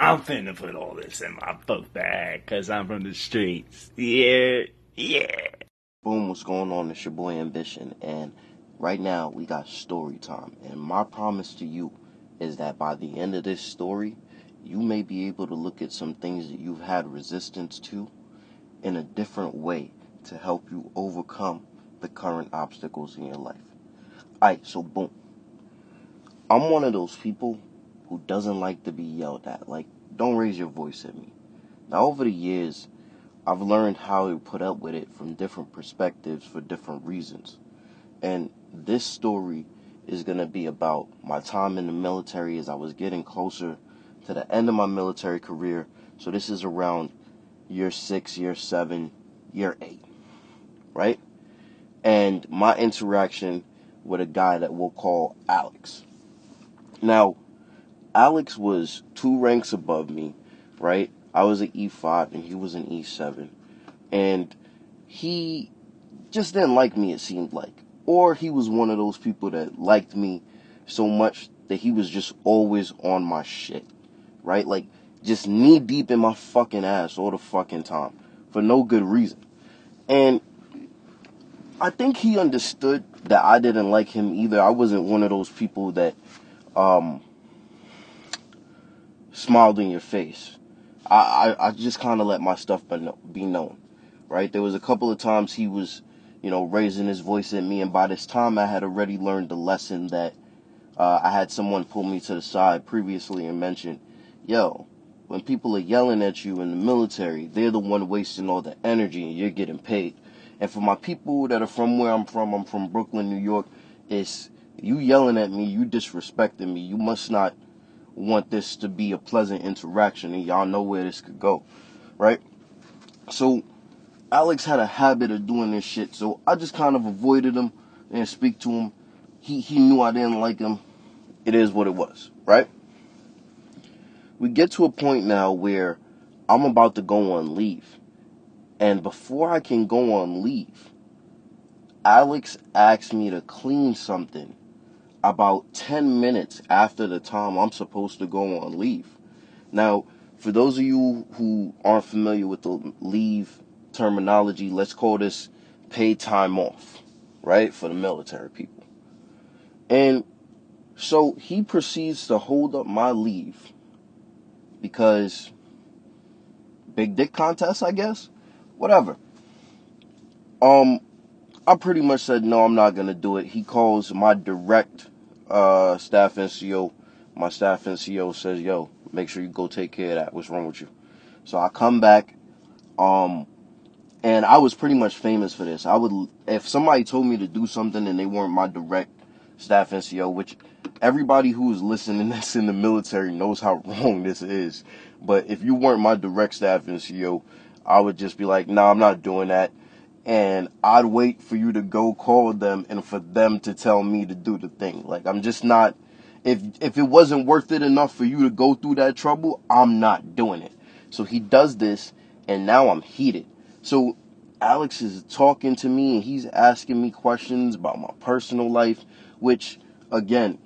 I'm finna put all this in my book bag because I'm from the streets. Yeah, yeah. Boom, what's going on? It's your boy Ambition, and right now we got story time. And my promise to you is that by the end of this story, you may be able to look at some things that you've had resistance to in a different way to help you overcome the current obstacles in your life. Alright, so boom. I'm one of those people who doesn't like to be yelled at. Like, don't raise your voice at me. Now, over the years, I've learned how to put up with it from different perspectives for different reasons. And this story is going to be about my time in the military as I was getting closer to the end of my military career. So, this is around year six, year seven, year eight, right? And my interaction with a guy that we'll call Alex. Now, Alex was two ranks above me, right? I was an E5 and he was an E7. And he just didn't like me, it seemed like. Or he was one of those people that liked me so much that he was just always on my shit, right? Like, just knee deep in my fucking ass all the fucking time for no good reason. And I think he understood that I didn't like him either. I wasn't one of those people that um, smiled in your face. I, I, I just kind of let my stuff be known, right? There was a couple of times he was, you know, raising his voice at me, and by this time I had already learned the lesson that uh, I had someone pull me to the side previously and mention, yo, when people are yelling at you in the military, they're the one wasting all the energy and you're getting paid. And for my people that are from where I'm from, I'm from Brooklyn, New York, it's you yelling at me, you disrespecting me. You must not want this to be a pleasant interaction and y'all know where this could go, right? So Alex had a habit of doing this shit, so I just kind of avoided him and speak to him. He he knew I didn't like him. It is what it was, right? We get to a point now where I'm about to go on leave. And before I can go on leave, Alex asked me to clean something about 10 minutes after the time I'm supposed to go on leave. Now, for those of you who aren't familiar with the leave terminology, let's call this paid time off, right? For the military people. And so he proceeds to hold up my leave because big dick contest, I guess. Whatever. Um, I pretty much said no, I'm not gonna do it. He calls my direct uh, staff NCO. My staff NCO says, "Yo, make sure you go take care of that. What's wrong with you?" So I come back, um, and I was pretty much famous for this. I would, if somebody told me to do something and they weren't my direct staff NCO, which everybody who is listening that's in the military knows how wrong this is. But if you weren't my direct staff NCO, I would just be like, "Nah, I'm not doing that." And I'd wait for you to go call them and for them to tell me to do the thing. Like I'm just not if if it wasn't worth it enough for you to go through that trouble, I'm not doing it. So he does this and now I'm heated. So Alex is talking to me and he's asking me questions about my personal life, which again,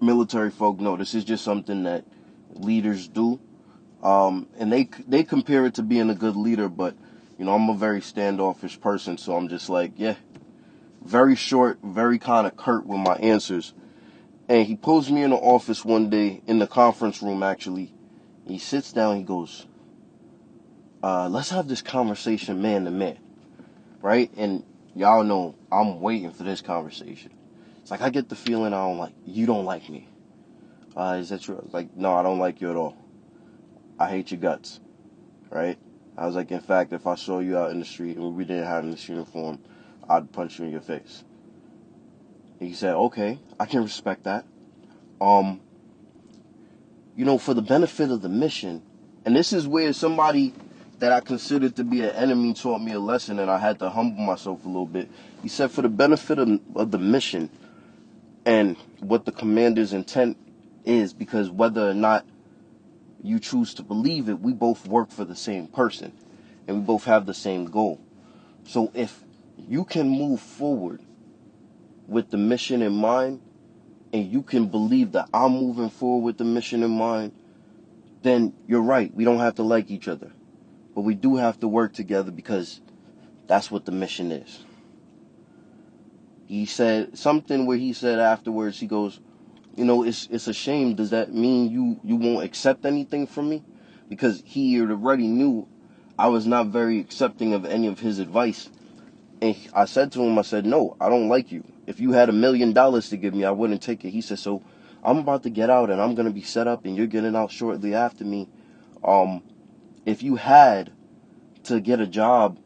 military folk know this is just something that leaders do. Um, and they they compare it to being a good leader, but you know, I'm a very standoffish person, so I'm just like, yeah, very short, very kind of curt with my answers. And he pulls me in the office one day, in the conference room actually. He sits down, he goes, uh, let's have this conversation man to man. Right? And y'all know I'm waiting for this conversation. It's like I get the feeling I don't like you don't like me. Uh, is that true? Like, no, I don't like you at all. I hate your guts. Right? I was like, in fact, if I saw you out in the street and we didn't have this uniform, I'd punch you in your face. He said, okay, I can respect that. Um, you know, for the benefit of the mission, and this is where somebody that I considered to be an enemy taught me a lesson and I had to humble myself a little bit. He said, for the benefit of, of the mission and what the commander's intent is, because whether or not you choose to believe it, we both work for the same person and we both have the same goal. So if you can move forward with the mission in mind and you can believe that I'm moving forward with the mission in mind, then you're right. We don't have to like each other. But we do have to work together because that's what the mission is. He said something where he said afterwards, he goes, you know, it's it's a shame. Does that mean you you won't accept anything from me? Because he already knew I was not very accepting of any of his advice. And I said to him, I said, no, I don't like you. If you had a million dollars to give me, I wouldn't take it. He said, so I'm about to get out and I'm going to be set up and you're getting out shortly after me. Um, if you had to get a job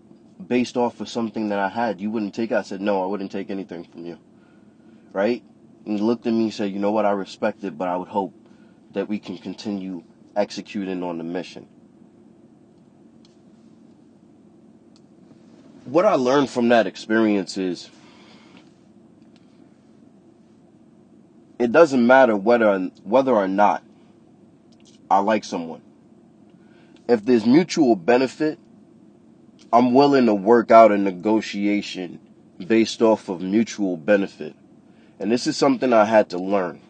based off of something that I had, you wouldn't take it. I said, no, I wouldn't take anything from you. Right? And he looked at me and said, you know what? I respect it, but I would hope that we can continue executing on the mission. What I learned from that experience is it doesn't matter whether whether or not I like someone. If there's mutual benefit, I'm willing to work out a negotiation based off of mutual benefit. And this is something I had to learn.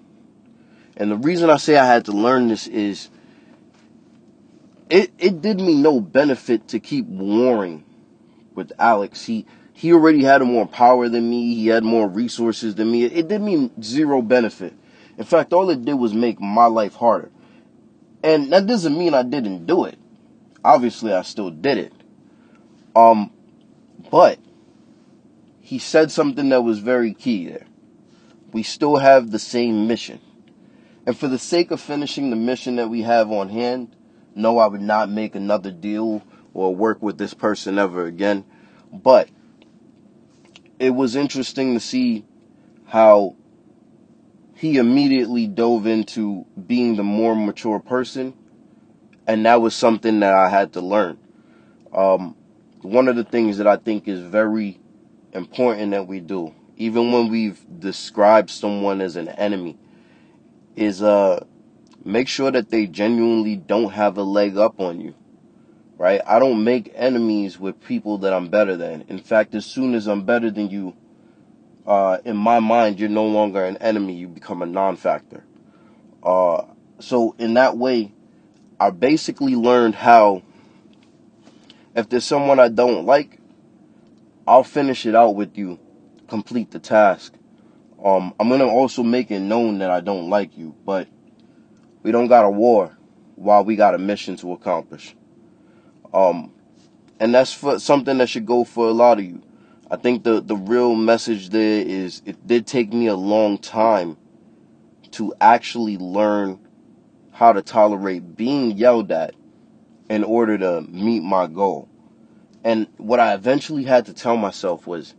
And the reason I say I had to learn this is it, it did me no benefit to keep warring with Alex. He he already had more power than me. He had more resources than me. It did me zero benefit. In fact, all it did was make my life harder. And that doesn't mean I didn't do it. Obviously, I still did it. Um, but he said something that was very key there. We still have the same mission. And for the sake of finishing the mission that we have on hand, no, I would not make another deal or work with this person ever again. But it was interesting to see how he immediately dove into being the more mature person. And that was something that I had to learn. Um, one of the things that I think is very important that we do, even when we've described someone as an enemy, is uh make sure that they genuinely don't have a leg up on you. Right? I don't make enemies with people that I'm better than. In fact, as soon as I'm better than you, uh, in my mind, you're no longer an enemy. You become a non-factor. Uh, so in that way, I basically learned how if there's someone I don't like, I'll finish it out with you, complete the task. Um, I'm gonna also make it known that I don't like you, but we don't got a war while we got a mission to accomplish. Um, and that's for something that should go for a lot of you. I think the the real message there is it did take me a long time to actually learn how to tolerate being yelled at in order to meet my goal. And what I eventually had to tell myself was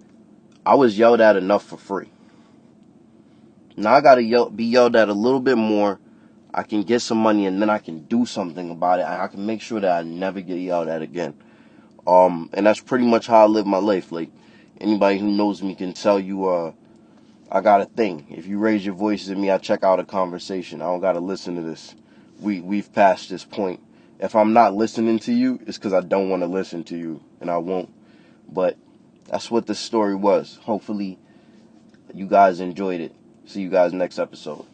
I was yelled at enough for free. Now I gotta yell, be yelled at a little bit more. I can get some money and then I can do something about it. I can make sure that I never get yelled at again. Um, and that's pretty much how I live my life. Like anybody who knows me can tell you, uh, I got a thing. If you raise your voices at me, I check out a conversation. I don't gotta listen to this. We we've passed this point. If I'm not listening to you, it's because I don't want to listen to you, and I won't. But that's what the story was. Hopefully, you guys enjoyed it. See you guys next episode.